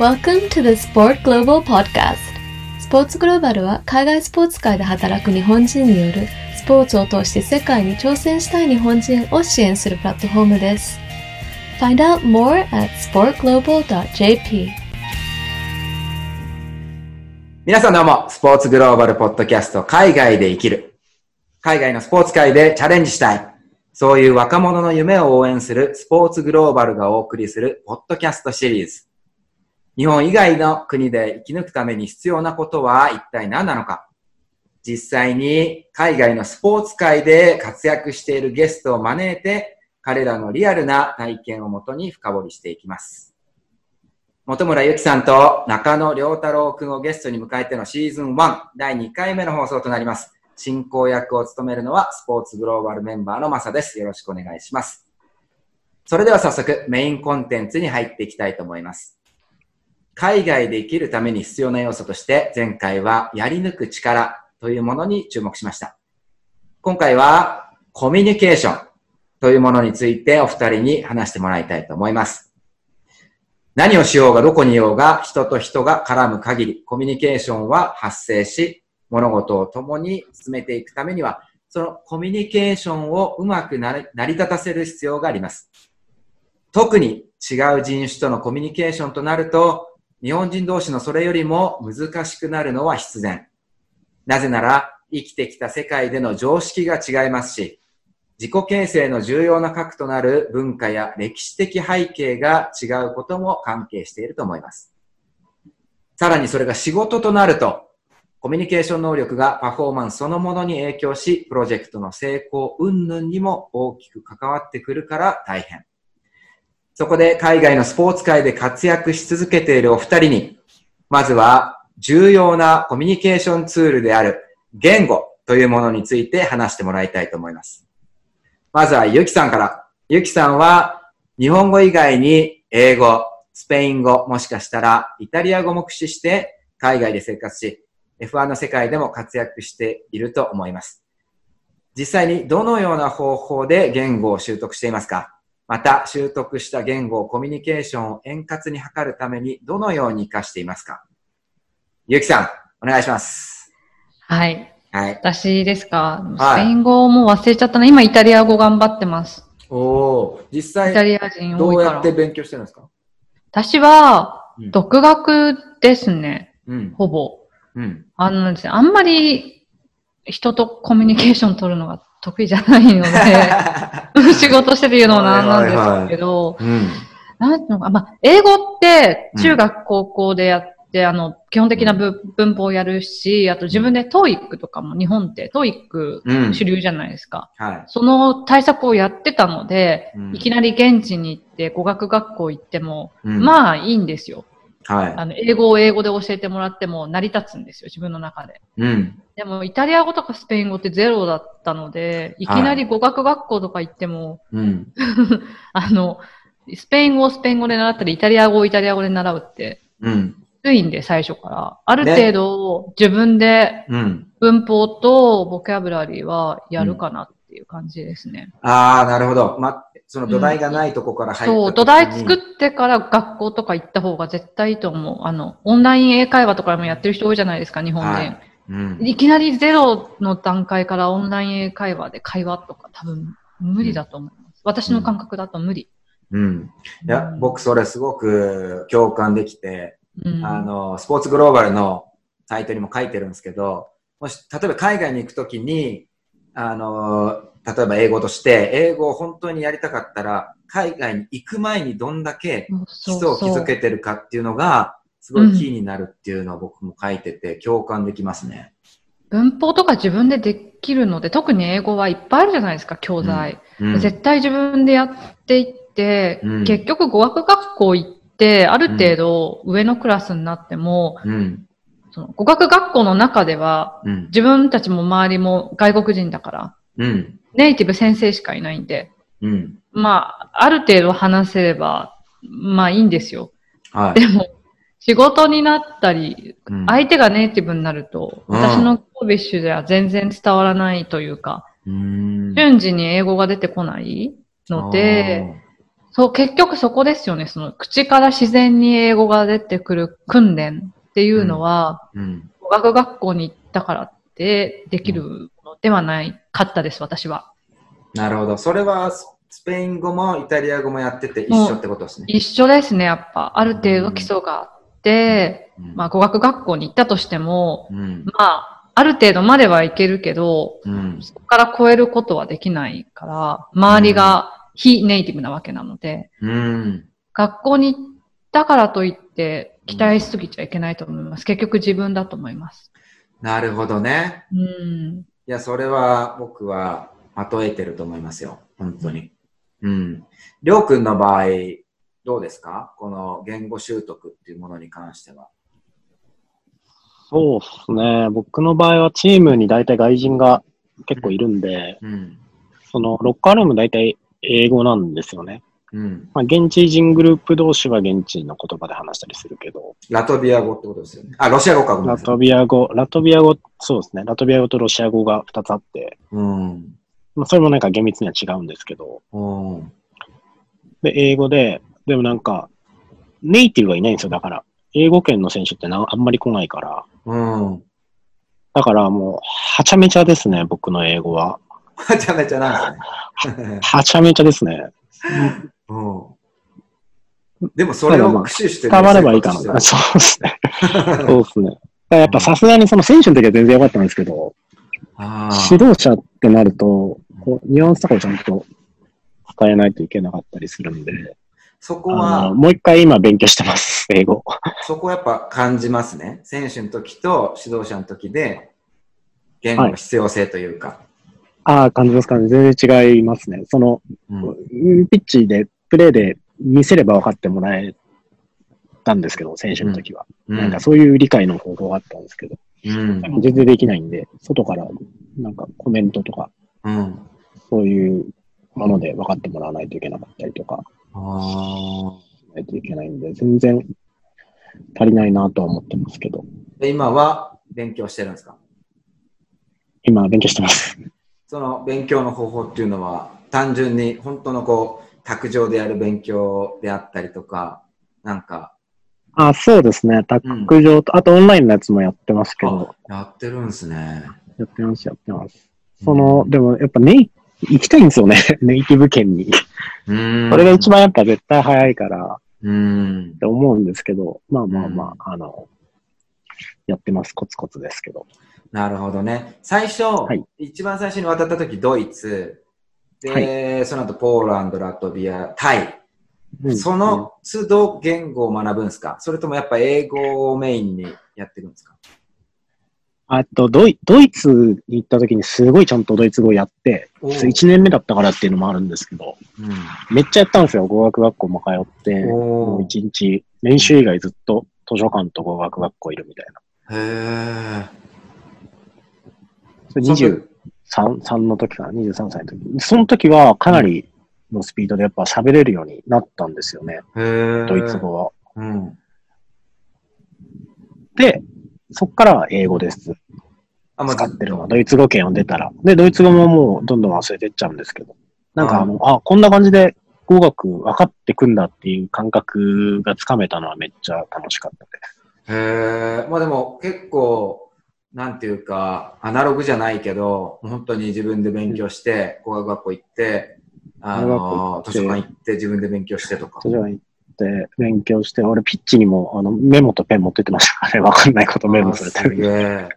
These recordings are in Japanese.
Welcome to the Sport Global Podcast. スポーツグローバルは海外スポーツ界で働く日本人によるスポーツを通して世界に挑戦したい日本人を支援するプラットフォームです。Find out more at sportglobal.jp. 皆さんどうも、スポーツグローバルポッドキャスト、海外で生きる。海外のスポーツ界でチャレンジしたい。そういう若者の夢を応援するスポーツグローバルがお送りするポッドキャストシリーズ。日本以外の国で生き抜くために必要なことは一体何なのか実際に海外のスポーツ界で活躍しているゲストを招いて、彼らのリアルな体験をもとに深掘りしていきます。本村ゆきさんと中野良太郎くんをゲストに迎えてのシーズン1第2回目の放送となります。進行役を務めるのはスポーツグローバルメンバーのマサです。よろしくお願いします。それでは早速メインコンテンツに入っていきたいと思います。海外で生きるために必要な要素として前回はやり抜く力というものに注目しました。今回はコミュニケーションというものについてお二人に話してもらいたいと思います。何をしようがどこにいようが人と人が絡む限りコミュニケーションは発生し物事を共に進めていくためにはそのコミュニケーションをうまくなり成り立たせる必要があります。特に違う人種とのコミュニケーションとなると日本人同士のそれよりも難しくなるのは必然。なぜなら生きてきた世界での常識が違いますし、自己形成の重要な核となる文化や歴史的背景が違うことも関係していると思います。さらにそれが仕事となると、コミュニケーション能力がパフォーマンスそのものに影響し、プロジェクトの成功云々にも大きく関わってくるから大変。そこで海外のスポーツ界で活躍し続けているお二人に、まずは重要なコミュニケーションツールである言語というものについて話してもらいたいと思います。まずはゆきさんから。ゆきさんは日本語以外に英語、スペイン語、もしかしたらイタリア語も駆使して海外で生活し、F1 の世界でも活躍していると思います。実際にどのような方法で言語を習得していますか？また、習得した言語をコミュニケーションを円滑に図るためにどのように活かしていますか？ゆきさん、お願いします。はい。はい。私ですか、はいスペイン語も忘れちゃったな。今イタリア語頑張ってます。おおー実イタ際、リア人ど。うやって勉強してるんですか？私はうん、独学ですね。うん。ほぼ。うん。あのですね、あんまり人とコミュニケーション取るのが得意じゃないので、仕事してて言うのはなんなんですけど、うん。なんていうのか、まあ、英語ってうん中学、高校でやって、あの、基本的な文文法をやるし、あと自分で TOEIC とかも日本って TOEIC うん。主流じゃないですか。はい。その対策をやってたので、うんいきなり現地に行って語学学校行っても、うんまあいいんですよ。はい。あの、英語を英語で教えてもらっても成り立つんですよ、自分の中で。うん。でも、イタリア語とかスペイン語ってゼロだったので、いきなり語学学校とか行っても、うん。あの、スペイン語をスペイン語で習ったり、イタリア語をイタリア語で習うって、うん。きついんで、最初から。あるね程度、自分でうん。文法とボキャブラリーはやるかなっていう感じですね。ああ、なるほど。ま、その土台がないとこから入った時に、そう、土台作ってから学校とか行った方が絶対いいと思う。あの、オンライン英会話とかもやってる人多いじゃないですか、日本人。はいうん。いきなりゼロの段階からオンライン英会話で会話とか多分無理だと思います。私の感覚だと無理。うん。いや、うん僕それすごく共感できて、うん、あの、スポーツグローバルのサイトにも書いてるんですけど、もし、例えば海外に行くときに、あの、例えば英語として、英語を本当にやりたかったら、海外に行く前にどんだけ基礎を築けてるかっていうのが、すごいキーになるっていうのを僕も書いてて共感できますね。文法とか自分でできるので、特に英語はいっぱいあるじゃないですか、教材。うん。絶対自分でやっていって、うん結局語学学校行って、ある程度上のクラスになっても、うん。その語学学校の中では、うん。自分たちも周りも外国人だから、うん。ネイティブ先生しかいないんで、うん。まあ、ある程度話せれば、まあいいんですよ。はい。でも、仕事になったり、うん相手がネイティブになると、うん私のコービッシュでは全然伝わらないというか、うーん瞬時に英語が出てこないので、そう、結局そこですよね。その、口から自然に英語が出てくる訓練っていうのは、うん。語学学校に行ったからってできるのではないかったです、私は。なるほど。それはススペイン語もイタリア語もやってて一緒ってことですね。一緒ですね、やっぱ。ある程度基礎があって、うんまあ、語学学校に行ったとしても、うん。まあ、ある程度まではいけるけど、うん。そこから超えることはできないから、周りが非ネイティブなわけなので、うん。学校に行ったからといって期待しすぎちゃいけないと思います。結局自分だと思います。なるほどね。うん。いや、それは僕はまとえてると思いますよ。本当に。うん。りょうくんの場合、どうですか？この言語習得っていうものに関しては。そうですね。僕の場合はチームに大体外人が結構いるんで、うん。そのロッカールーム大体英語なんですよね。うん。まあ、現地人グループ同士は現地の言葉で話したりするけど、ラトビア語ってことですよね。あ、ロシア語か。ラトビア語、ラトビア語、そうですね。ラトビア語とロシア語が2つあって、うん。まあ、それもなんか厳密には違うんですけど、うん。で、英語で、でもなんか、ネイティブがいないんですよ。だから、英語圏の選手ってなあんまり来ないから、うん。だからもう、はちゃめちゃですね、僕の英語は。はちゃめちゃなんですね。はちゃめちゃですね。うん。でもそれを駆使して伝わればいいかな。そうですね。そうですね。やっぱさすがにその選手の時は全然良かったんですけど、指導者ってなると、こうニュアンスとかをちゃんと伝えないといけなかったりするんで、そこは、もう一回今勉強してます、英語。そこはやっぱ感じますね。選手の時と指導者の時で、言語の必要性というか。ああ、感じますかね。全然違いますね。その、うんピッチで、プレーで見せれば分かってもらえたんですけど、選手の時は。なんかそういう理解の方法があったんですけど、うん。全然できないんで、外からなんかコメントとか、うん。そういうもので分かってもらわないといけなかったりとか、あないといけないんで、全然足りないなとは思ってますけど、今は勉強してるんですか？今勉強してます。その勉強の方法っていうのは、単純に本当のこう、卓上でやる勉強であったりとか、なんか、あ、そうですね。タック上と、あとオンラインのやつもやってますけど、あやってるんですね。やってます、やってます。その、でもやっぱネイ、行きたいんですよね。ネイティブ圏に。うん。それが一番やっぱ絶対早いからうんっ。て思うんですけど、まあまあまあ、あの、やってます。コツコツですけど。なるほどね。最初、い一番最初に渡った時ドイツ、で、その後ポーランド、ラトビア、タイ。うんその都度言語を学ぶんですか？それともやっぱ英語をメインにやってるんですか？あとドイ、ドイツに行った時にすごいちゃんとドイツ語をやって、おう1年目だったからっていうのもあるんですけど、めっちゃやったんですよ。語学学校も通って、うん。もうおー一日、練習以外ずっと図書館と語学学校いるみたいな。へえ。それ23 3の時かな、23歳の時。その時はかなりのスピードでやっぱ喋れるようになったんですよね。ドイツ。語は。うん。で、そっからは英語です。あ、まあ使ってるのは、ドイツ語圏を出たら。で、ドイツ語ももうどんどん忘れてっちゃうんですけど。なんかあの、あ、こんな感じで語学分かってくんだっていう感覚がつかめたのはめっちゃ楽しかったです。へえ。まあでも結構、なんていうか、アナログじゃないけど、本当に自分で勉強して、語学学校行って、あの、図書館行って自分で勉強してとか。図書館行って勉強して、俺ピッチにもあのメモとペン持ってってましたからね。わかんないことメモするために。あーすげえ。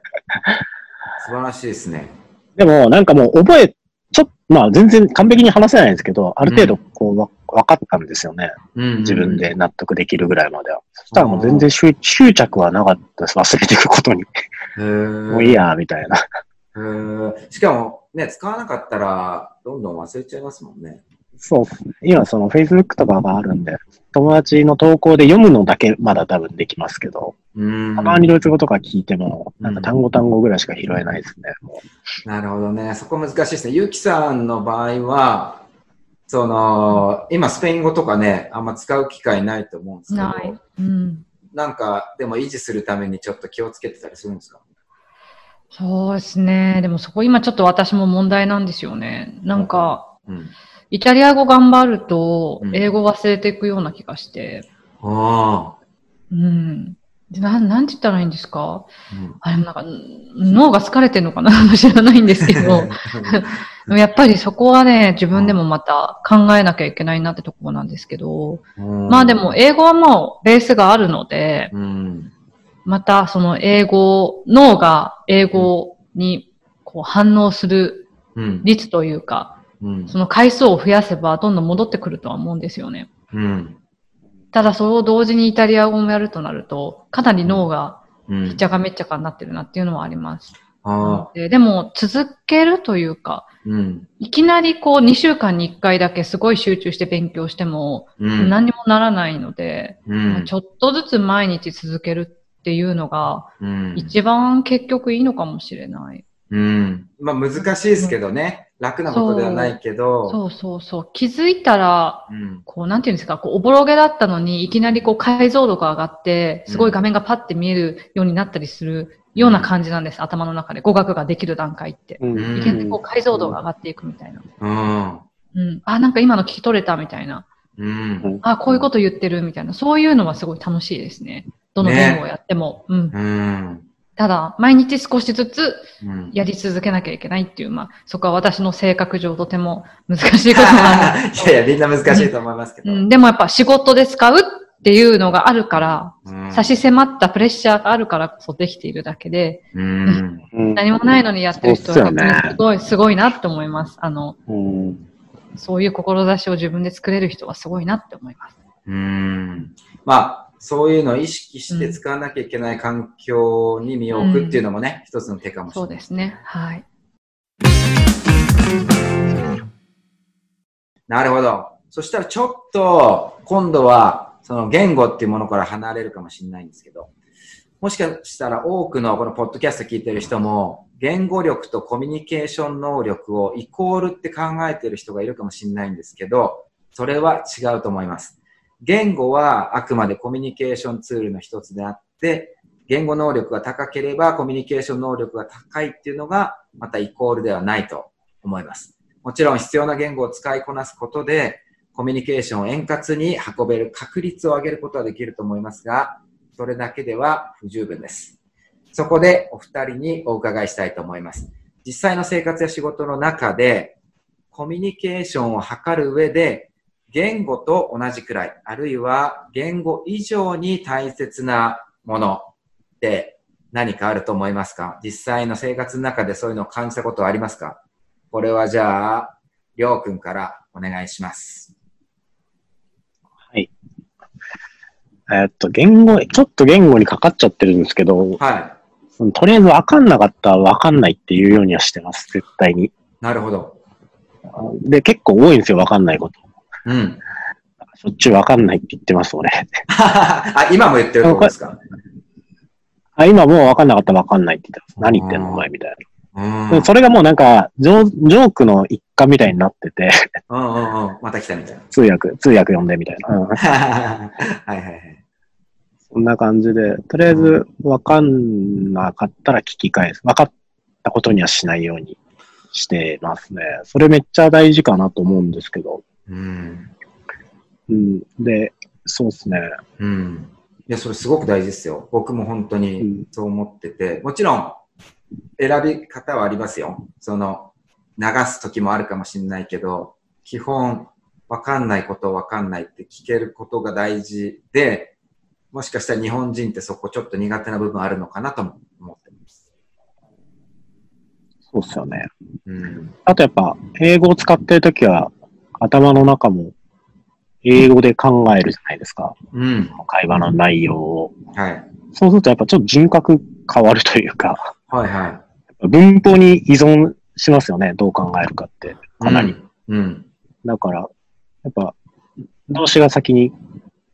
素晴らしいですね。でも、なんかもう覚え、ちょっと、まあ全然完璧に話せないんですけど、ある程度こうわ、分かったんですよね。うん自分で。納得できるぐらいまでは。そしたらもう全然執執着はなかったです。忘れていくことに。もういいや、みたいな。しかも、ね、使わなかったら、どんどん忘れちゃいますもんね。そうですね。今その Facebook とかがあるんで、友達の投稿で読むのだけまだ多分できますけど、うん。たまにドイツ語とか聞いても、うんなんか単語単語ぐらいしか拾えないですね。もなるほどね。そこ難しいですね。ゆうきさんの場合は、その、今スペイン語とかね、あんま使う機会ないと思うんですけど、ない。うん。なんか、でも維持するためにちょっと気をつけてたりするんですか？そうですね。でもそこ今ちょっと私も問題なんですよね。なんか、うん。イタリア語頑張るとう、ん英語忘れていくような気がして、あうん。でなん、なんて言ったらいいんですか？あ。うんあれもなんか、ん脳が疲れてるのかな？知らないんですけど、やっぱりそこはね、自分でもまた考えなきゃいけないなってところなんですけど、うんまあでも、英語はもうベースがあるので、うん。またその英語、脳が英語にこう反応するうん。率というか、うん。その回数を増やせばどんどん戻ってくるとは思うんですよね。うん。ただそれを同時にイタリア語もやるとなると、かなり脳がうんひっちゃかめっちゃかになってるなっていうのはあります。ででも続けるというか、うん。いきなりこう2週間に1回だけすごい集中して勉強してもうん。何にもならないので、うん。ちょっとずつ毎日続けるっていうのがうん。一番結局いいのかもしれない。うん。まあ難しいですけどね。楽なことではないけど。そうそうそう。気づいたら、うん。こう、なんていうんですか、こう、おぼろげだったのに、いきなりこう、解像度が上がって、すごい画面がパッて見えるようになったりするような感じなんです、頭の中で。語学ができる段階って。うんうんいきなりこう、解像度が上がっていくみたいな。うん。うん。あ、なんか今の聞き取れたみたいな。うん。あ、こういうこと言ってるみたいな。そういうのはすごい楽しいですね。どの言語をやっても。うん。うん。ただ、毎日少しずつうん。やり続けなきゃいけないっていう、まあ、そこは私の性格上とても難しいことなんで いやいや、みんな難しいと思いますけど。うん、でもやっぱ仕事で使うっていうのがあるから、うん差し迫ったプレッシャーがあるからこそできているだけで、うん。うん何もないのにやってる人はすごい、すごいなって思います。あの、うんそういう志を自分で作れる人はすごいなって思います。うん。まあ、そういうのを意識して使わなきゃいけない環境に身を置くっていうのもね、一つの手かもしれそない。うですね。はい。なるほど。そしたらちょっと、今度は、その言語っていうものから離れるかもしれないんですけど、もしかしたら多くのこのポッドキャスト聞いてる人も、言語力とコミュニケーション能力をイコールって考えてる人がいるかもしれないんですけど、それは違うと思います。言語はあくまでコミュニケーションツールの一つであって、言語能力が高ければコミュニケーション能力が高いっていうのがまたイコールではないと思います。もちろん必要な言語を使いこなすことで、コミュニケーションを円滑に運べる確率を上げることはできると思いますが、それだけでは不十分です。そこでお二人にお伺いしたいと思います。実際の生活や仕事の中で、コミュニケーションを図る上で、言語と同じくらい、あるいは言語以上に大切なものって何かあると思いますか？実際の生活の中でそういうのを感じたことはありますか？これはじゃあ、りょうくんからお願いします。えっと、言語、ちょっと言語にかかっちゃってるんですけど、はとりあえず分かんなかったら分かんないっていうようにはしてます、絶対に。い。なるほど。で、結構多いんですよ、分かんないこと。うん。しょっちゅう分かんないって言ってます、俺。あ、今も言ってるとですか？あ今もう分かんなかったら分かんないって言ってます。何言ってんの、お前、みたいうん。な。それがもうなんか、ジョージョークの一環みたいになってて、うんうんうん。また来たみたいな。通訳、通訳読んでみたいな。うん はいはいはい。そんな感じで、とりあえず分かんなかったら聞き返す。分かったことにはしないようにしてますね。それめっちゃ大事かなと思うんですけど。うん。うん。で、そうですね。うん。いや、それすごく大事ですよ。僕も本当にそう思ってて、もちろん選び方はありますよ。その、流す時もあるかもしれないけど、基本、わかんないことをわかんないって聞けることが大事で、もしかしたら日本人ってそこちょっと苦手な部分あるのかなとも思ってます。そうですよね。うん。あとやっぱ、英語を使ってるときは、頭の中も英語で考えるじゃないですか。うん。会話の内容を。はい。そうするとやっぱちょっと人格変わるというか、はいは文法に依存しますよね。どう考えるかって。い。かなり。うん。だから、やっぱ、動詞が先に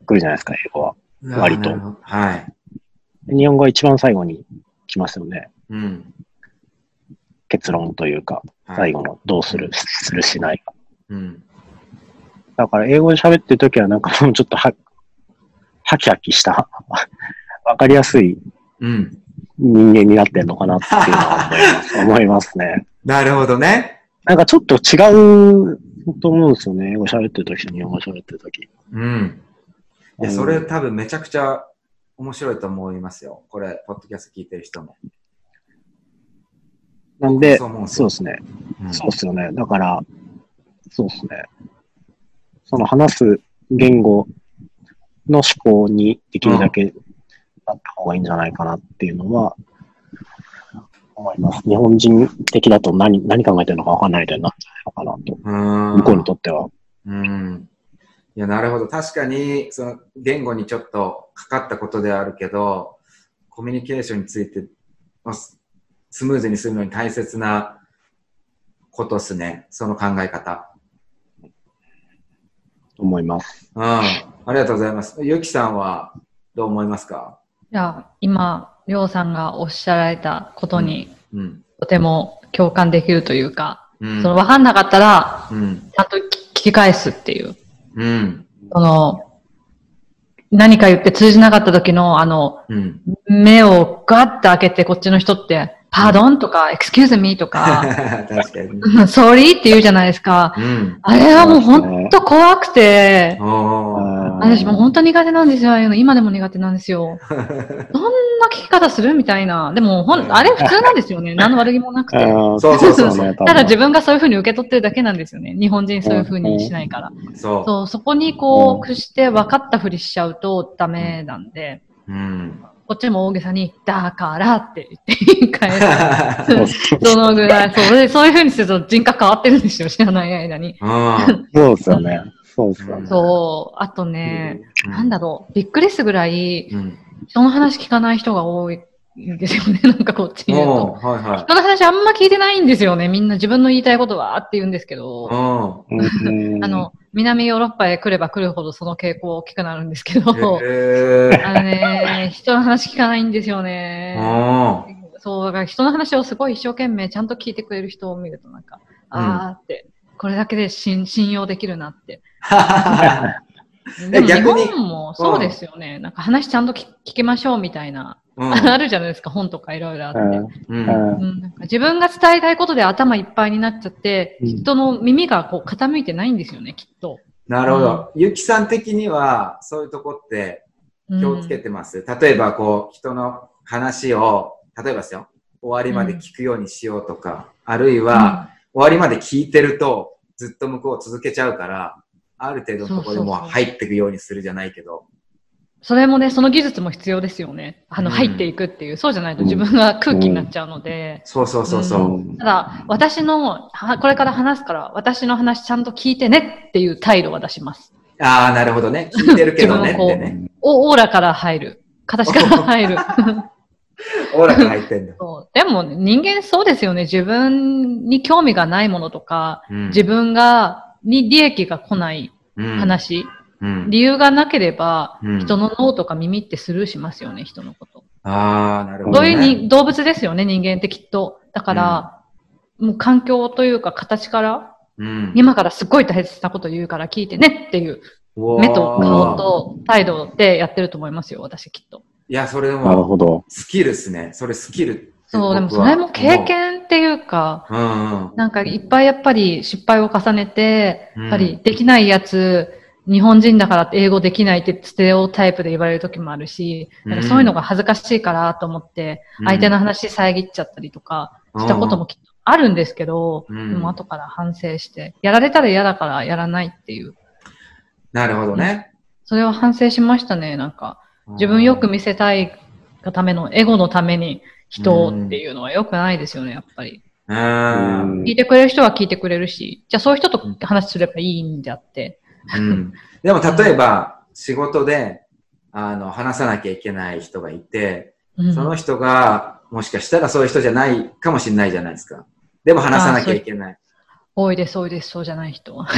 来るじゃないですか、英語は。うん。割とはい。日本語は一番最後に来ますよね。うん。結論というか、はい最後のどうする、するしないか。うん。だから英語で喋ってるときはなんかもうちょっとは、ハキハキした、わかりやすいうん。人間になってんのかなっていうのは思います思いますね。なるほどね。なんかちょっと違う本当思うんですよね。英語喋ってる時と日本語喋ってる時。うん。いや、うんそれ多分めちゃくちゃ面白いと思いますよ。これ、ポッドキャスト聞いてる人も。なんで、そうですよそうですね。うんそうですよね。だから、そうですね。その話す言語の思考にできるだけなった方がいいんじゃないかなっていうのは、思います。日本人的だと何、何考えてるのか分かんないみたいになっちゃうのかなと。うん向こうにとっては。うん。いや、なるほど。確かに、その、言語にちょっとかかったことではあるけど、コミュニケーションについて、まあススムーズにするのに大切なことですね。その考え方。と思います。うん。ありがとうございます。ゆきさんはどう思いますか？いや、今、りょうさんがおっしゃられたことに、うん。とても共感できるというか、うん。その分かんなかったら、うん。ちゃんと聞き返すっていう。うん。その、何か言って通じなかった時の、あの、うん。目をガッて開けてこっちの人って、 pardon とか、 excuse me とか、確かに。 sorry って言うじゃないですか。うん。あれはもう本当怖くて。私もう本当苦手なんですよ。今でも苦手なんですよ。どんな聞き方するみたいな。でもほん、あれ普通なんですよね。何の悪気もなくて。そうそうそうねただ自分がそういう風に受け取ってるだけなんですよね。日本人そういう風にしないから。そそう、そこにこうんう、屈して分かったふりしちゃうとダメなんで、う。うん。こっちも大げさに、だからって言って言い返す。そのぐらい、そうで、そういう風にすると人格変わってるんですよ、知らない間に。うん。そうですよね。そうですよね。そう、あとね、なんだろう、びっくりするぐらい、うん。人の話聞かない人が多いんですよね、なんかこっちにいると。はいはい。人の話あんま聞いてないんですよね。みんな自分の言いたいことはって言うんですけど、うん。う んあの、南ヨーロッパへ来れば来るほどその傾向大きくなるんですけど、へーあのね、人の話聞かないんですよね。そう、だから人の話をすごい一生懸命ちゃんと聞いてくれる人を見るとなんか、あーって、これだけで信信用できるなって。でも日本もそうですよね。なんか話ちゃんと聞聞きましょうみたいな、うん。あるじゃないですか、本とかいろいろあって。うん。自分が伝えたいことで頭いっぱいになっちゃって、うん。人の耳がこう傾いてないんですよね、きっと。なるほど。ゆきさん的には、そういうとこってうん。気をつけてます？例えば、こう、人の話を、例えばですよ、終わりまで聞くようにしようとか、あるいは、終わりまで聞いてると、ずっと向こう続けちゃうから、ある程度のところでもうそうそうそう入っていくようにするじゃないけど。それもね、その技術も必要ですよね。あの、うん入っていくっていう。そうじゃないと自分が空気になっちゃうので。そうそうそうそう。うんただ、私の、はこれから話すから、私の話ちゃんと聞いてねっていう態度は出します。ああ、なるほどね。聞いてるけどねっ自分をこうてね。お、オーラから入る。形から入る。オーラが入ってんだ。そうでも、ね、人間そうですよね。自分に興味がないものとか、うん自分が、に利益が来ないうん話、うん理由がなければ、うん人の脳とか耳ってスルーしますよね、人のこと。ああ、なるほど、ね。そういうに動物ですよね、人間ってきっと。だから、もう環境というか形から、うん、今からすっごい大切なこと言うから聞いてねっていう、目と顔と態度でやってると思いますよ、私きっと。いや、それでなるも、ほど。スキルっすね。それスキルってそう、でもそれも経験っていうか、思う。うんうん。なんかいっぱいやっぱり失敗を重ねて、うんやっぱりできないやつ、日本人だからって英語できないってステレオタイプで言われる時もあるし、なんかそういうのが恥ずかしいからと思って、うん相手の話遮っちゃったりとかしたこともきっとあるんですけど、うんでも後から反省して、やられたら嫌だからやらないっていう。なるほどね。それは反省しましたね、なんか。自分よく見せたいがための、エゴのために人をっていうのは良くないですよね、やっぱり。聞いてくれる人は聞いてくれるし、じゃあそういう人と話すればいいんであって。うん。でも、例えば、仕事で、あの、話さなきゃいけない人がいて、うんその人が、もしかしたらそういう人じゃないかもしれないじゃないですか。でも話さなきゃいけない。多いです、多いです、そうじゃない人。ね。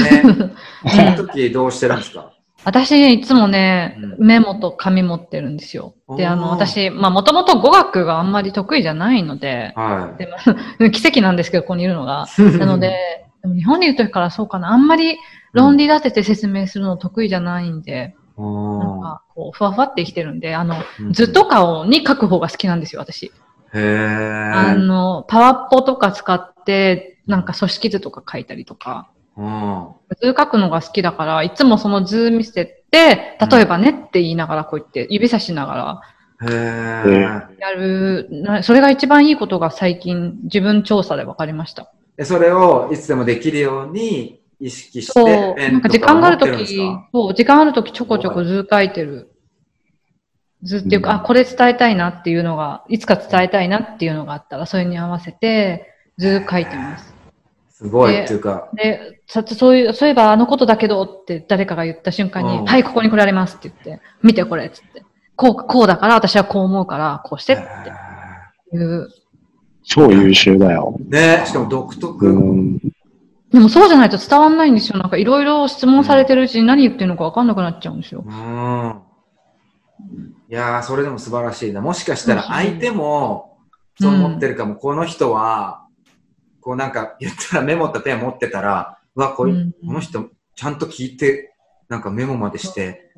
その時どうしてるんですか？私、いつもね、うんメモと紙持ってるんですよ。で、あの、私、まあ、もともと語学があんまり得意じゃないので、はでも 奇跡なんですけど、ここにいるのが。い。なので、でも日本にいる時からそうかな。あんまり論理立てて説明するの得意じゃないんで、おー、なんか、こう、ふわふわって生きてるんで、あの、うん図とかを、に書く方が好きなんですよ、私。へー。あの、パワポとか使って、なんか組織図とか書いたりとか、うん。図書くのが好きだから、いつもその図見せて、例えばねって言いながらこう言って、指差しながへえーらやるな、それが一番いいことが最近自分調査で分かりました。でそれをいつでもできるように意識して、そう。なんか時間があるときか、そう、時間あるときちょこちょこ図書いてる。図っていうか、うんあ、これ伝えたいなっていうのが、いつか伝えたいなっていうのがあったら、それに合わせて図書いてます。すごいでっていうか、で、さそういう、そういえばあのことだけどって誰かが言った瞬間に、うんはい、ここにこれありますって言って、見てこれっつって。こう、こうだから私はこう思うから、こうしてっていう。超優秀だよ。ねしかも独特。うん。でもそうじゃないと伝わんないんですよ。なんかいろいろ質問されてるうちに何言ってるのかわかんなくなっちゃうんですよ。うん。いやー、それでも素晴らしいな。もしかしたら相手もそう思ってるかも。この人は、こうなんか言ったらメモったペン持ってたら、うわ、こいうんこの人ちゃんと聞いて、なんかメモまでして、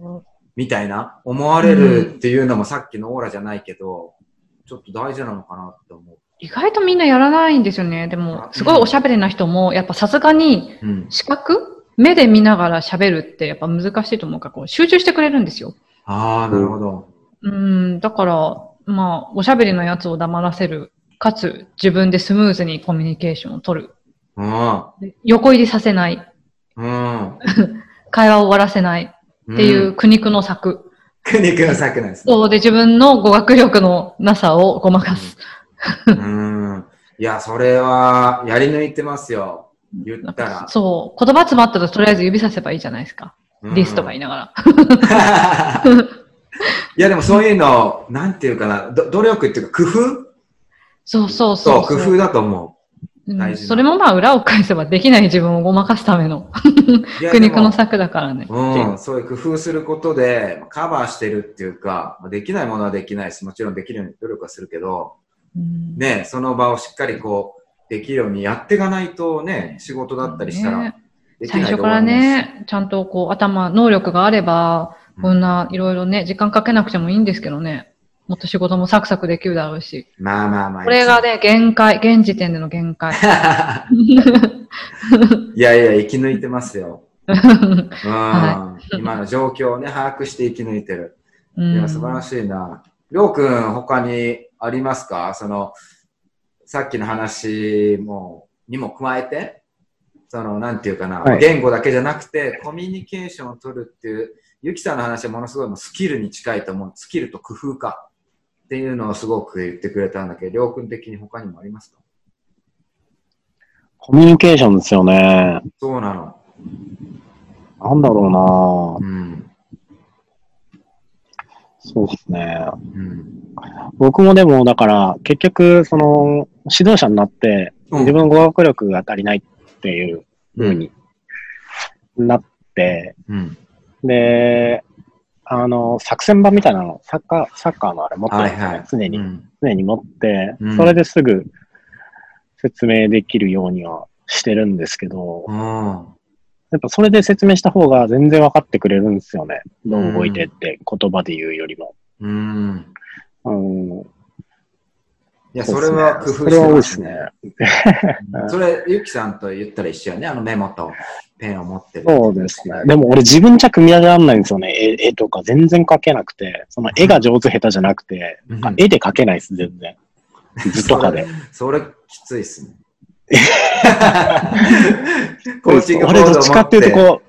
みたいな思われるっていうのもさっきのオーラじゃないけど、ちょっと大事なのかなって思う。意外とみんなやらないんですよね。でも、すごいおしゃべりな人も、やっぱさすがにうん。視覚目で見ながら喋るってやっぱ難しいと思うから、こう集中してくれるんですよ。ああ、なるほど。うん、だから、まあ、おしゃべりのやつを黙らせる。かつ、自分でスムーズにコミュニケーションを取る。うん。で横入りさせない。うん。会話を終わらせない。っていう苦肉の策。苦肉の策なんですね。そうで、自分の語学力のなさをごまかす。うん。いや、それは、やり抜いてますよ。言ったら。そう。言葉詰まったらとりあえず指させばいいじゃないですか。うんリスとか言いながら。いや、でもそういうの、なんていうかな、ど努力っていうか工夫？そうそうそ、そうう。工夫だと思うそれもまあ裏を返せばできない自分をごまかすための 苦肉の。策だからね。うん、そういう工夫することで、カバーしてるっていうか、できないものはできないし、もちろんできるように努力はするけど、うんね、その場をしっかりこう、できるようにやっていかないとね、仕事だったりしたら最初から。ね、ちゃんとこう頭、能力があれば、うんこんないろいろね、時間かけなくてもいいんですけどね。もっと仕事もサクサクできるだろうし。まあまあまあ。これがね、限界、現時点での限界。いやいや、生き抜いてますよ。今の状況をね、把握して生き抜いてる。うんいや、素晴らしいな。りょうくん、他にありますか？その、さっきの話も、にも加えて、その、なんていうかな、はい言語だけじゃなくて、コミュニケーションを取るっていう、ゆきさんの話はものすごいスキルに近いと思う。スキルと工夫か。っていうのをすごく言ってくれたんだけど、りょうくん的に他にもありますか？コミュニケーションですよね。そうなの。なんだろうなうん。そうですね。うん。僕もでも、だから、結局、その、指導者になって、うん自分の語学力が足りないっていう風になって、うん。で、あの、作戦版みたいなの、サッカー、サッカーのあれ持ってるんですよね、はいはい。常に、うん常に持って、うんそれですぐ説明できるようにはしてるんですけど、うん。やっぱそれで説明した方が全然分かってくれるんですよね。どう動いてって言葉で言うよりも。うん。うん。いや、それは工夫それは多いしてまですすねね。。それ、ゆきさんと言ったら一緒やね。あのメモとペンを持ってる。そうですね。でも俺自分じゃ組み上げられないんですよね。絵絵とか全然描けなくて。その絵が上手下手じゃなくて、うんあ絵で描けないです、全然。図とかで。それ、きついっすね。コーチング俺どっちかっていうとこう、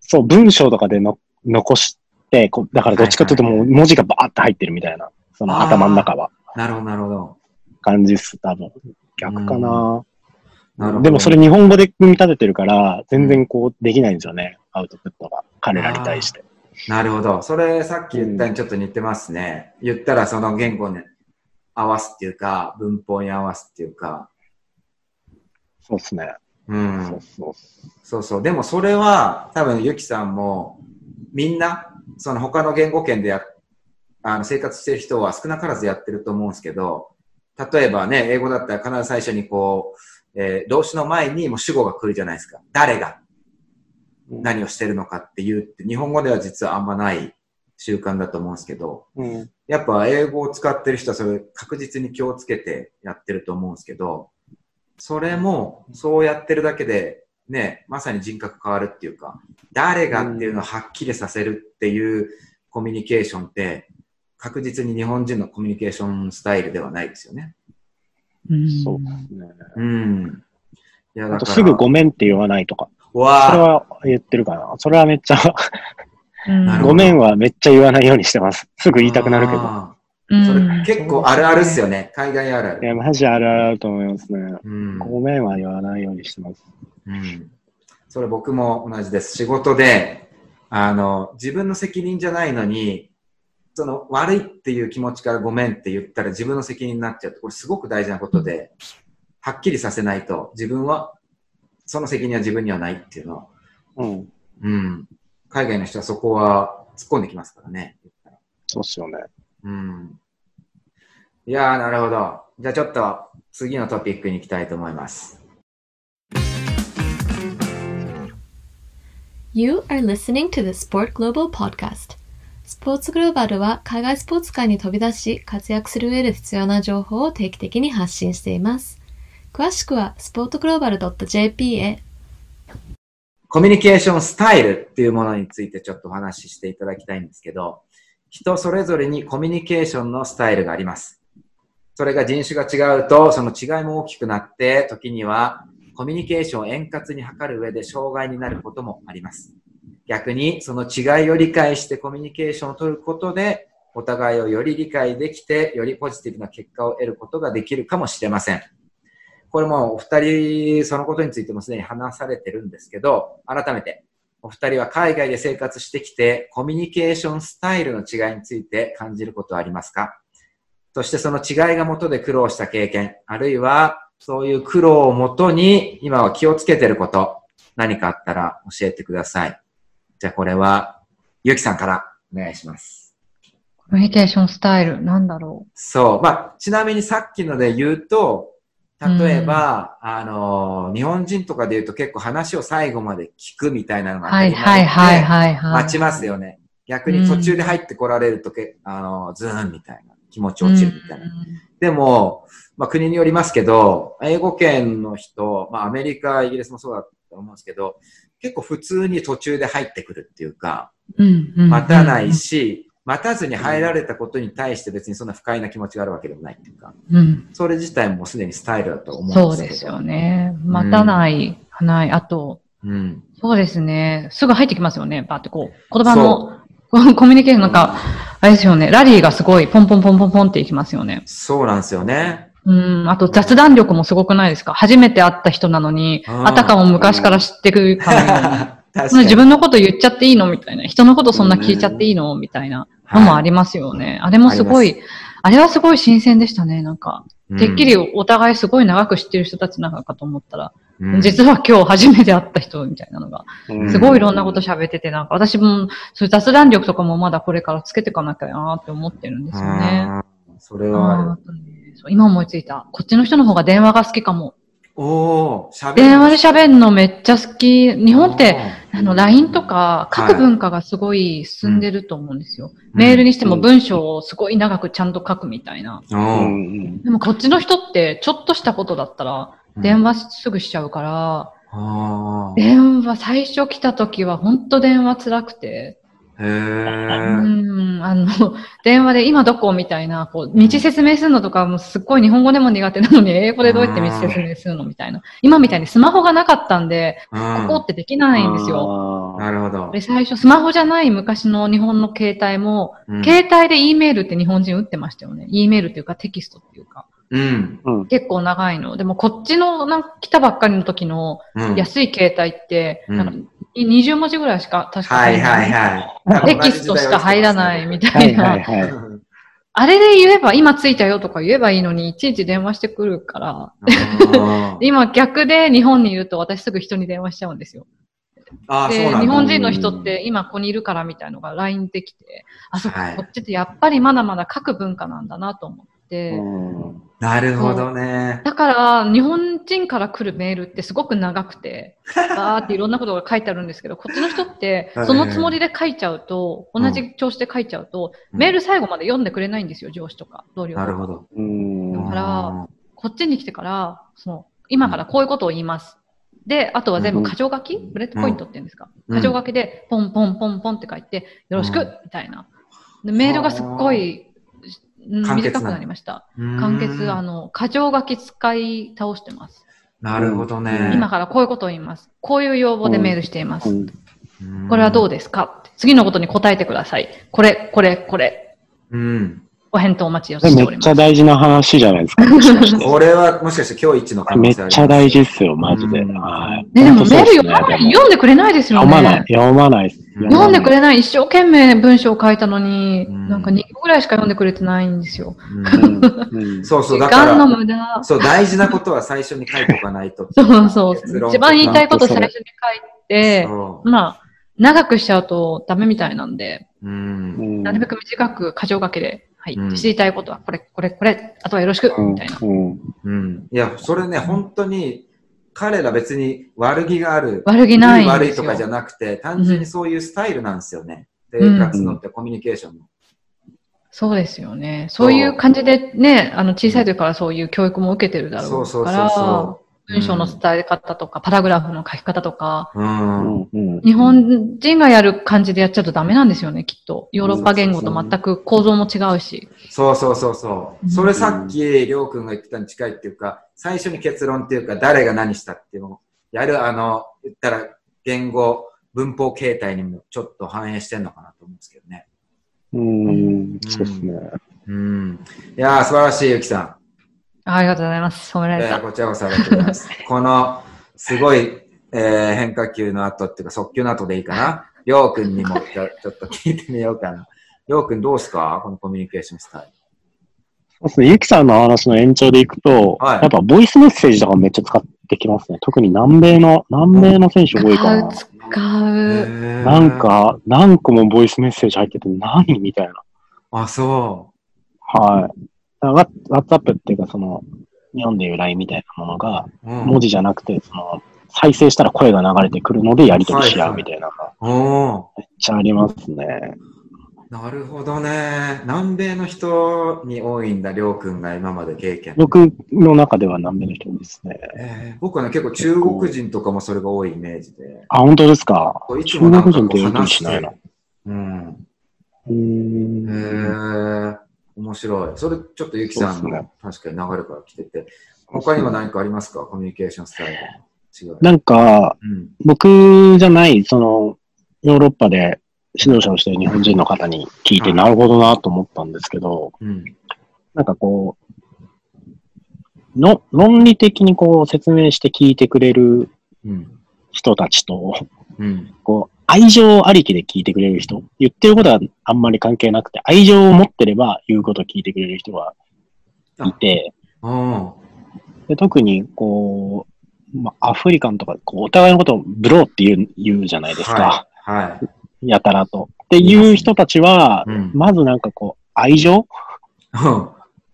そう、文章とかでの残して、こうだからどっちかっていうともう文字がバーって入ってるみたいな。その頭の中は。なるほど、なるほど。感じっす、多分。逆かな。なるほど。でもそれ日本語で組み立ててるから、全然こうできないんですよね。アウトプットが。彼らに対して。なるほど。それ、さっき言ったにちょっと似てますね。言ったらその言語に合わすっていうか、文法に合わすっていうか。そうっすね。うん。そうそう。そうそう。でもそれは、多分、ゆきさんも、みんな、その他の言語圏でや、あの、生活してる人は少なからずやってると思うんですけど、例えばね、英語だったら必ず最初にこう、えー動詞の前にもう主語が来るじゃないですか。誰が何をしてるのかっていうって、日本語では実はあんまない習慣だと思うんですけど、うん。やっぱ英語を使ってる人はそれ確実に気をつけてやってると思うんですけど、それもそうやってるだけでね、まさに人格変わるっていうか、誰がっていうのをはっきりさせるっていうコミュニケーションって、確実に日本人のコミュニケーションスタイルではないですよね。うんそうですね。うん。いや、だから。あとすぐごめんって言わないとか。それは言ってるかな。それはめっちゃ、ごめんはめっちゃ言わないようにしてます。すぐ言いたくなるけど。それ結構あるあるっすよね。海外あるある。いや、マジあるあるだと思いますね。うん。ごめんは言わないようにしてます。うん。それ僕も同じです。仕事で、あの、自分の責任じゃないのに、その悪いっていう気持ちからごめんって言ったら自分の責任になっちゃうって、これすごく大事なことで、はっきりさせないと自分は、その責任は自分にはないっていうのは、うん。うん。海外の人はそこは突っ込んできますからね。そうっすよね。うん。いやー、なるほど。じゃあちょっと次のトピックに行きたいと思います。You are listening to the Sport Global Podcast. スポーツグローバルは海外スポーツ界に飛び出し活躍する上で必要な情報を定期的に発信しています。詳しくは sportglobal.jp へ。コミュニケーションスタイルっていうものについてちょっとお話ししていただきたいんですけど、人それぞれにコミュニケーションのスタイルがあります。それが人種が違うと、その違いも大きくなって、時にはコミュニケーションを円滑に図る上で障害になることもあります。逆に、その違いを理解してコミュニケーションを取ることで、お互いをより理解できて、よりポジティブな結果を得ることができるかもしれません。これもお二人、そのことについてもすでに話されてるんですけど、改めて、お二人は海外で生活してきて、コミュニケーションスタイルの違いについて感じることはありますか？そしてその違いが元で苦労した経験、あるいはそういう苦労をもとに今は気をつけてること、何かあったら教えてください。じゃあこれは、ゆきさんからお願いします。コミュニケーションスタイル、なんだろそう。まあ、ちなみにさっきので言うと、例えば、あの、日本人とかで言うと結構話を最後まで聞くみたいなのう。がはいはいはいはいはい。待ちますよね。逆に途中で入ってこられるとけ、あの、ズーンみたいな。気持ち落ちるみたいな。でも、まあ国によりますけど、英語圏の人、まあアメリカ、イギリスもそうだと思うんですけど、結構普通に途中で入ってくるっていうか、待たないし、待たずに入られたことに対して別にそんな不快な気持ちがあるわけでもないっていうか、うん。それ自体もすでにスタイルだと思うんそうですけど。ですよね。待たない、ない。あと、うん。そうですね。すぐ入ってきますよね。バーってこう。言葉の コミュニケーションなんか、あれですよね。ラリーがすごいポンポンポンポンポンっていきますよね。そうなんですよね。うん。あと雑談力もすごくないですか？初めて会った人なのに、うんあたかも昔から知ってるかのよう に。確その自分のこと言っちゃっていいのみたいな。人のことそんな聞いちゃっていいの？みたいな。のもありますよね。あれもすごあい、あれはすごい新鮮でしたね。なんか、うん。てっきりお互いすごい長く知ってる人たちなのかと思ったら、うん。実は今日初めて会った人みたいなのが、うん。すごいいろんなこと喋ってて、なんか私もそういう雑談力とかもまだこれからつけていかなきゃなって思ってるんですよね。うんそれはそう今思いついた。こっちの人の方が電話が好きかも。おー、喋る電話で喋るのめっちゃ好き。日本って、あの、LINE とか書はいく文化がすごい進んでると思うんですよ。うんメールにしても文章をすごい長くちゃんと書くみたいな。おうーんうんでもこっちの人ってちょっとしたことだったら電話すぐしちゃうから、あー電話最初来た時は本当電話辛くて、へうー。ん、あの、電話で今どこみたいな、こう、道説明するのとかもすっごい日本語でも苦手なのに、英語でどうやって道説明するのみたいな。今みたいにスマホがなかったんで、うんここってできないんですよ。よなるほどで、。最初、スマホじゃない昔の日本の携帯も、うん携帯で E メールって日本人打ってましたよね。E メールっていうかテキストっていうか。うん。うん。結構長いの。でもこっちのなんか来たばっかりの時のうん安い携帯って、うんなんか20文字ぐらいしか確かはいはいはい。テキストしか入らないみたはいいな。はいはい。あれで言えば、今着いたよとか言えばいいのに、いちいち電話してくるから、今逆で日本にいると私すぐ人に電話しちゃうんですよ。あー、そうで。日本人の人って今ここにいるからみたいのが LINE できて、あ、そっか、はいこっちってやっぱりまだまだ書く文化なんだなと思っなるほどね。だから、日本人から来るメールってすごく長くて、バーっていろんなことが書いてあるんですけど、こっちの人ってはい、そのつもりで書いちゃうと、うん。同じ調子で書いちゃうと、うん。メール最後まで読んでくれないんですよ、上司とか、同僚とか。なるほど。うんだからこっちに来てから、その、今からこういうことを言います。で、あとは全部うん箇条書き、 bullet point って言うんですか、うん。箇条書きで、ポンポンポンポンって書いて、よろしく、うん。みたいな。でメールがすっごい、うん短くなりました。うん簡潔、あの、箇条書き使い倒してます。なるほどね。今からこういうことを言います。こういう要望でメールしています。これはどうですか？次のことに答えてください。これ、これ、これ。うん。お返答お待ちをそれめっちゃしております。大事な話じゃないですか。これはもしかして今日一の可めっちゃ大事っすよ、マジで。うんはい。ね、でもメール読まない、ね読んでくれないですよね。読まない。読まないっす。うん読んでくれれない。一生懸命文章を書いたのに、うんなんか2個ぐらいしか読んでくれてないんですよ。うんうん。そうそう、時だか間のら、無駄。そう、大事なことは最初に書いておかないと。そうそう。一番言いたいこと最初に書いて、まあ、長くしちゃうとダメみたいなんで、なるべく短く箇条書きで、はい、うん知りたいことはこれ、これ、これ、あとはよろしく、うんみたいな。うん。うん。いや、それね、本当に、彼ら別に悪気がある。悪気ない。悪いとかじゃなくて、単純にそういうスタイルなんですよね。うん生活のってコミュニケーションの。そうですよね。そういう感じでね、あの、小さい時からそういう教育も受けてるだろそううそうそうから、そう。文章の伝え方とか、パラグラフの書き方とか。日本人がやる感じでやっちゃうとダメなんですよね、きっと。ヨーロッパ言語と全く構造も違うし。そうそうそうそうう。んそれさっき、りょうくんが言ってたに近いっていうか、最初に結論っていうか、誰が何したっていうのをやる、あの、言ったら、言語、文法形態にもちょっと反映してんのかなと思うんですけどね。うん。そうですね。うん。いやー、素晴らしい、ゆきさん。ありがとうございます。褒められた。えーこちらこそありがとうございます。この、すごい、えー変化球の後っていうか、速球の後でいいかな？りょうくんにもちょちょっと聞いてみようかな。りょうくんどうですか？このコミュニケーションスタイル。そうですね。ゆきさんの話の延長でいくと、はいやっぱボイスメッセージとかめっちゃ使ってきますね。特に南米の、南米の選手多いかな。使う。なん、か、何個もボイスメッセージ入ってて何？みたいな。あ、そはい。ワワッツアップっていうか、その、日本でいう LINE みたいなものが、文字じゃなくて、その、再生したら声が流れてくるのでやり取りし合うみたいなめっちゃありますね。なるほどね。南米の人に多いんだ、りょうくんが今まで経験。僕の中では南米の人ですね。えー僕はね、結構中国人とかもそれが多いイメージで。あ、本当ですか？いつ中国人ってやり取り話しないの。うん。うん。え、面白い。それちょっとゆきさんの確かに流れから来てて。他にも何かありますか？コミュニケーションスタイルの違い。なんか、うん。僕じゃない、その、ヨーロッパで指導者をしている日本人の方に聞いて、はいなるほどなと思ったんですけど、うん。なんかこう、の、論理的にこう説明して聞いてくれるうん。人たちと、うん。こう、愛情ありきで聞いてくれる人、言ってることはあんまり関係なくて、愛情を持ってれば言うことを聞いてくれる人がいて、あで特にこう、まあ、アフリカンとか、こうお互いのことをブローって言う言うじゃないあ。ですか。はい。はい。やたらと。っていう人たちは、うん。まずなんかこう、愛情？うん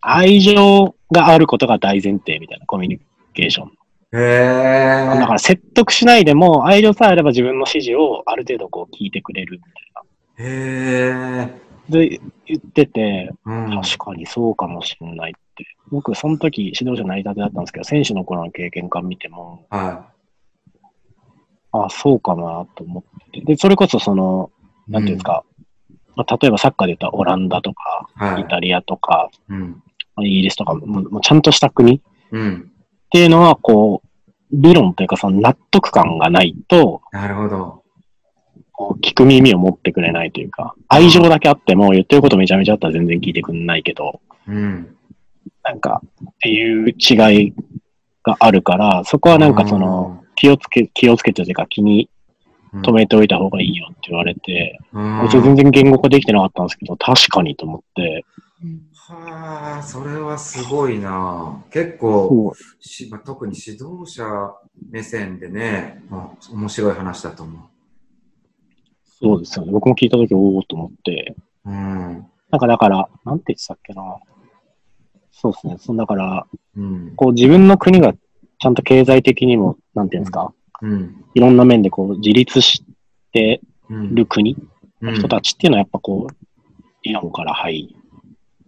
愛情があることが大前提みたいなコミュニケーション。へえ。だから説得しないでも、愛情さえあれば自分の指示をある程度こう聞いてくれるみたいへえ。な。で、言ってて、うん。確かにそうかもしれないって。僕、その時指導者成り立てだったんですけど、選手の頃の経験から見ても、はあそうかなと思って。で、それこそその、い。なんていうんですか、まあ、例えばサッカーで言ったらオランダとか、うん。はい。イタリアとか、うん。イギリスとか、もうもうちゃんとした国っうん。ていうのは、こう、理論というか、その納得感がないと、なるほど。こう聞く耳を持ってくれないというか、愛情だけあっても、言ってることめちゃめちゃあったら全然聞いてくんないけど、うん。なんか、っていう違いがあるから、そこはなんかその、気をつけ、気をつけてというか気にうん、留めておいた方がいいよって言われて、うん、私全然言語化できてなかったんですけど、確かにと思って、はあ、それはすごいな。結構、しまあ、特に指導者目線でね、まあ、面白い話だと思そうですよね。僕も聞いたとき、おおと思って、う。うん。なんかだから、なんて言ってたっけな。そうですね。そのだから、うん。こう自分の国がちゃんと経済的にも、なんていうんですか、うん。いろんな面でこう自立してうん。る国うんの人たちっていうのはやっぱこう、理論から入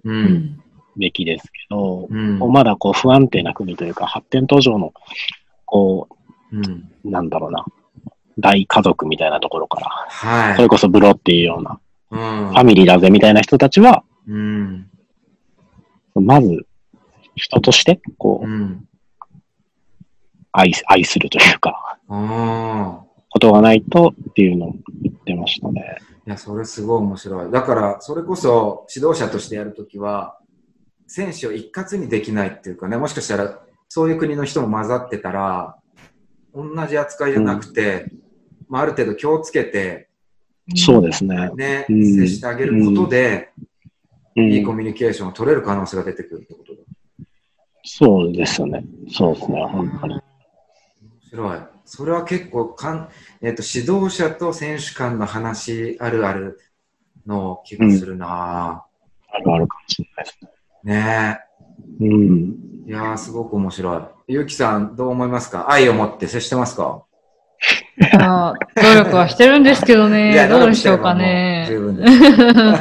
う。ん。べきですけど、うん。まだこう不安定な国というか発展途上のこううん。なん。だろうな、大家族みたいなところから、はい。それこそブロっていうような、うん。ファミリーだぜみたいな人たちは、うん。まず、人として、こう、うん。愛す、愛するというか、ことがないとっていうのを言ってましたね。いや、それすごい面白い。だから、それこそ指導者としてやるときは、選手を一括にできないっていうかね、もしかしたら、そういう国の人も混ざってたら、同じ扱いじゃなくて、まあ、ある程度気をつけて、そうですね。ね、うん接してあげることで、うんいいコミュニケーションを取れる可能性が出てくるってことだ。そうですよね。そうですね、本当に。面白い。それは結構かん、えっと指導者と選手間の話あるあるの気がするな、あるあるかもしれないですね。ねうん。え。いやー、すごく面白い。ゆうきさん、どう思いますか？愛を持って接してますか？あー努力はしてるんですけどね。どうでしょうかね。十分です。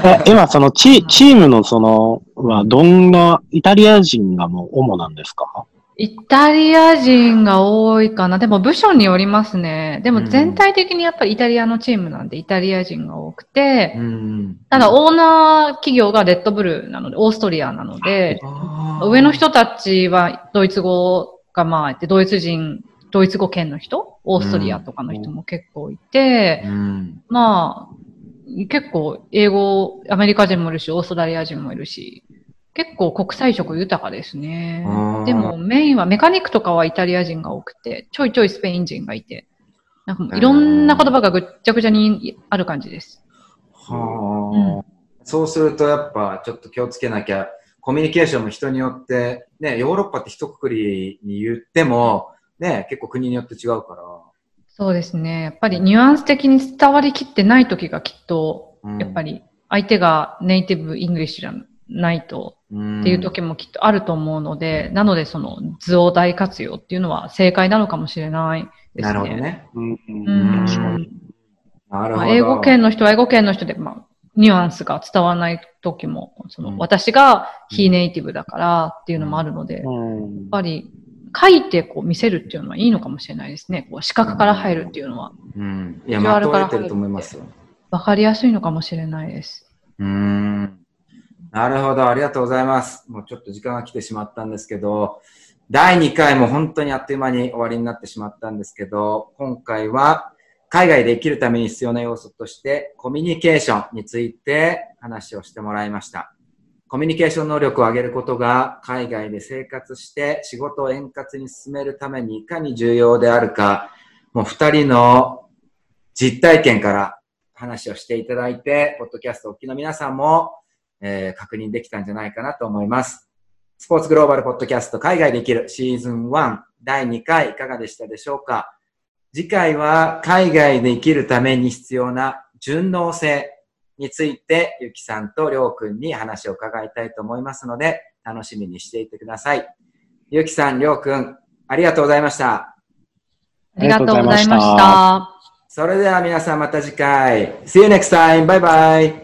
え 今、そのチ、チームのその、は、どんな、イタリア人がもう主なんですか？イタリア人が多いかな。でも部署によりますね。でも全体的にやっぱりイタリアのチームなんでイタリア人が多くて、うん。ただオーナー企業がレッドブルなので、オーストリアなので、上の人たちはドイツ語がまあいて、ドイツ人、ドイツ語圏の人、オーストリアとかの人も結構いて、うん。まあ、結構英語、アメリカ人もいるし、オーストラリア人もいるし、結構国際色豊かですね。でもメインはメカニックとかはイタリア人が多くて、ちょいちょいスペイン人がいて、なんかいろんな言葉がぐっちゃぐちゃにある感じです。はあ、そうするとやっぱちょっと気をつけなきゃ、コミュニケーションも人によって、ね、ヨーロッパって一括りに言っても、ね、結構国によって違うから。そうですね。やっぱりニュアンス的に伝わりきってない時がきっと、うんやっぱり相手が native English じゃないとうんっていう時もきっとあると思うので、なのでその図を大活用っていうのは正解なのかもしれないですね。なるほどね。うん。なるほど。まあ、英語圏の人は英語圏の人で、まあ、ニュアンスが伝わらない時も、その、うん私が非ネイティブだからっていうのもあるので、やっうん。ぱり書いてこう見せるっていうのはいいのかもしれないですね。こう視覚から入るっていうのはうん。いや、ビジュアルからまとえてると思いますよ。わかりやすいのかもしれないです。うーん。なるほど。ありがとうございます。もうちょっと時間が来てしまったんですけど、第2回も本当にあっという間に終わりになってしまったんですけど、今回は海外で生きるために必要な要素としてコミュニケーションについて話をしてもらいました。コミュニケーション能力を上げることが海外で生活して仕事を円滑に進めるためにいかに重要であるか、もう二人の実体験から話をしていただいて、ポッドキャストお聞きの皆さんも、えー確認できたんじゃないかなと思います。スポーツグローバルポッドキャスト海外で生きるシーズン1第2回いかがでしたでしょうか？次回は海外で生きるために必要な順応性についてゆきさんとりょうくんに話を伺いたいと思いますので楽しみにしていてください。ゆきさん、りょうくん、ありがとうございました。ありがとうございました。それでは皆さんまた次回。See you next time. Bye bye.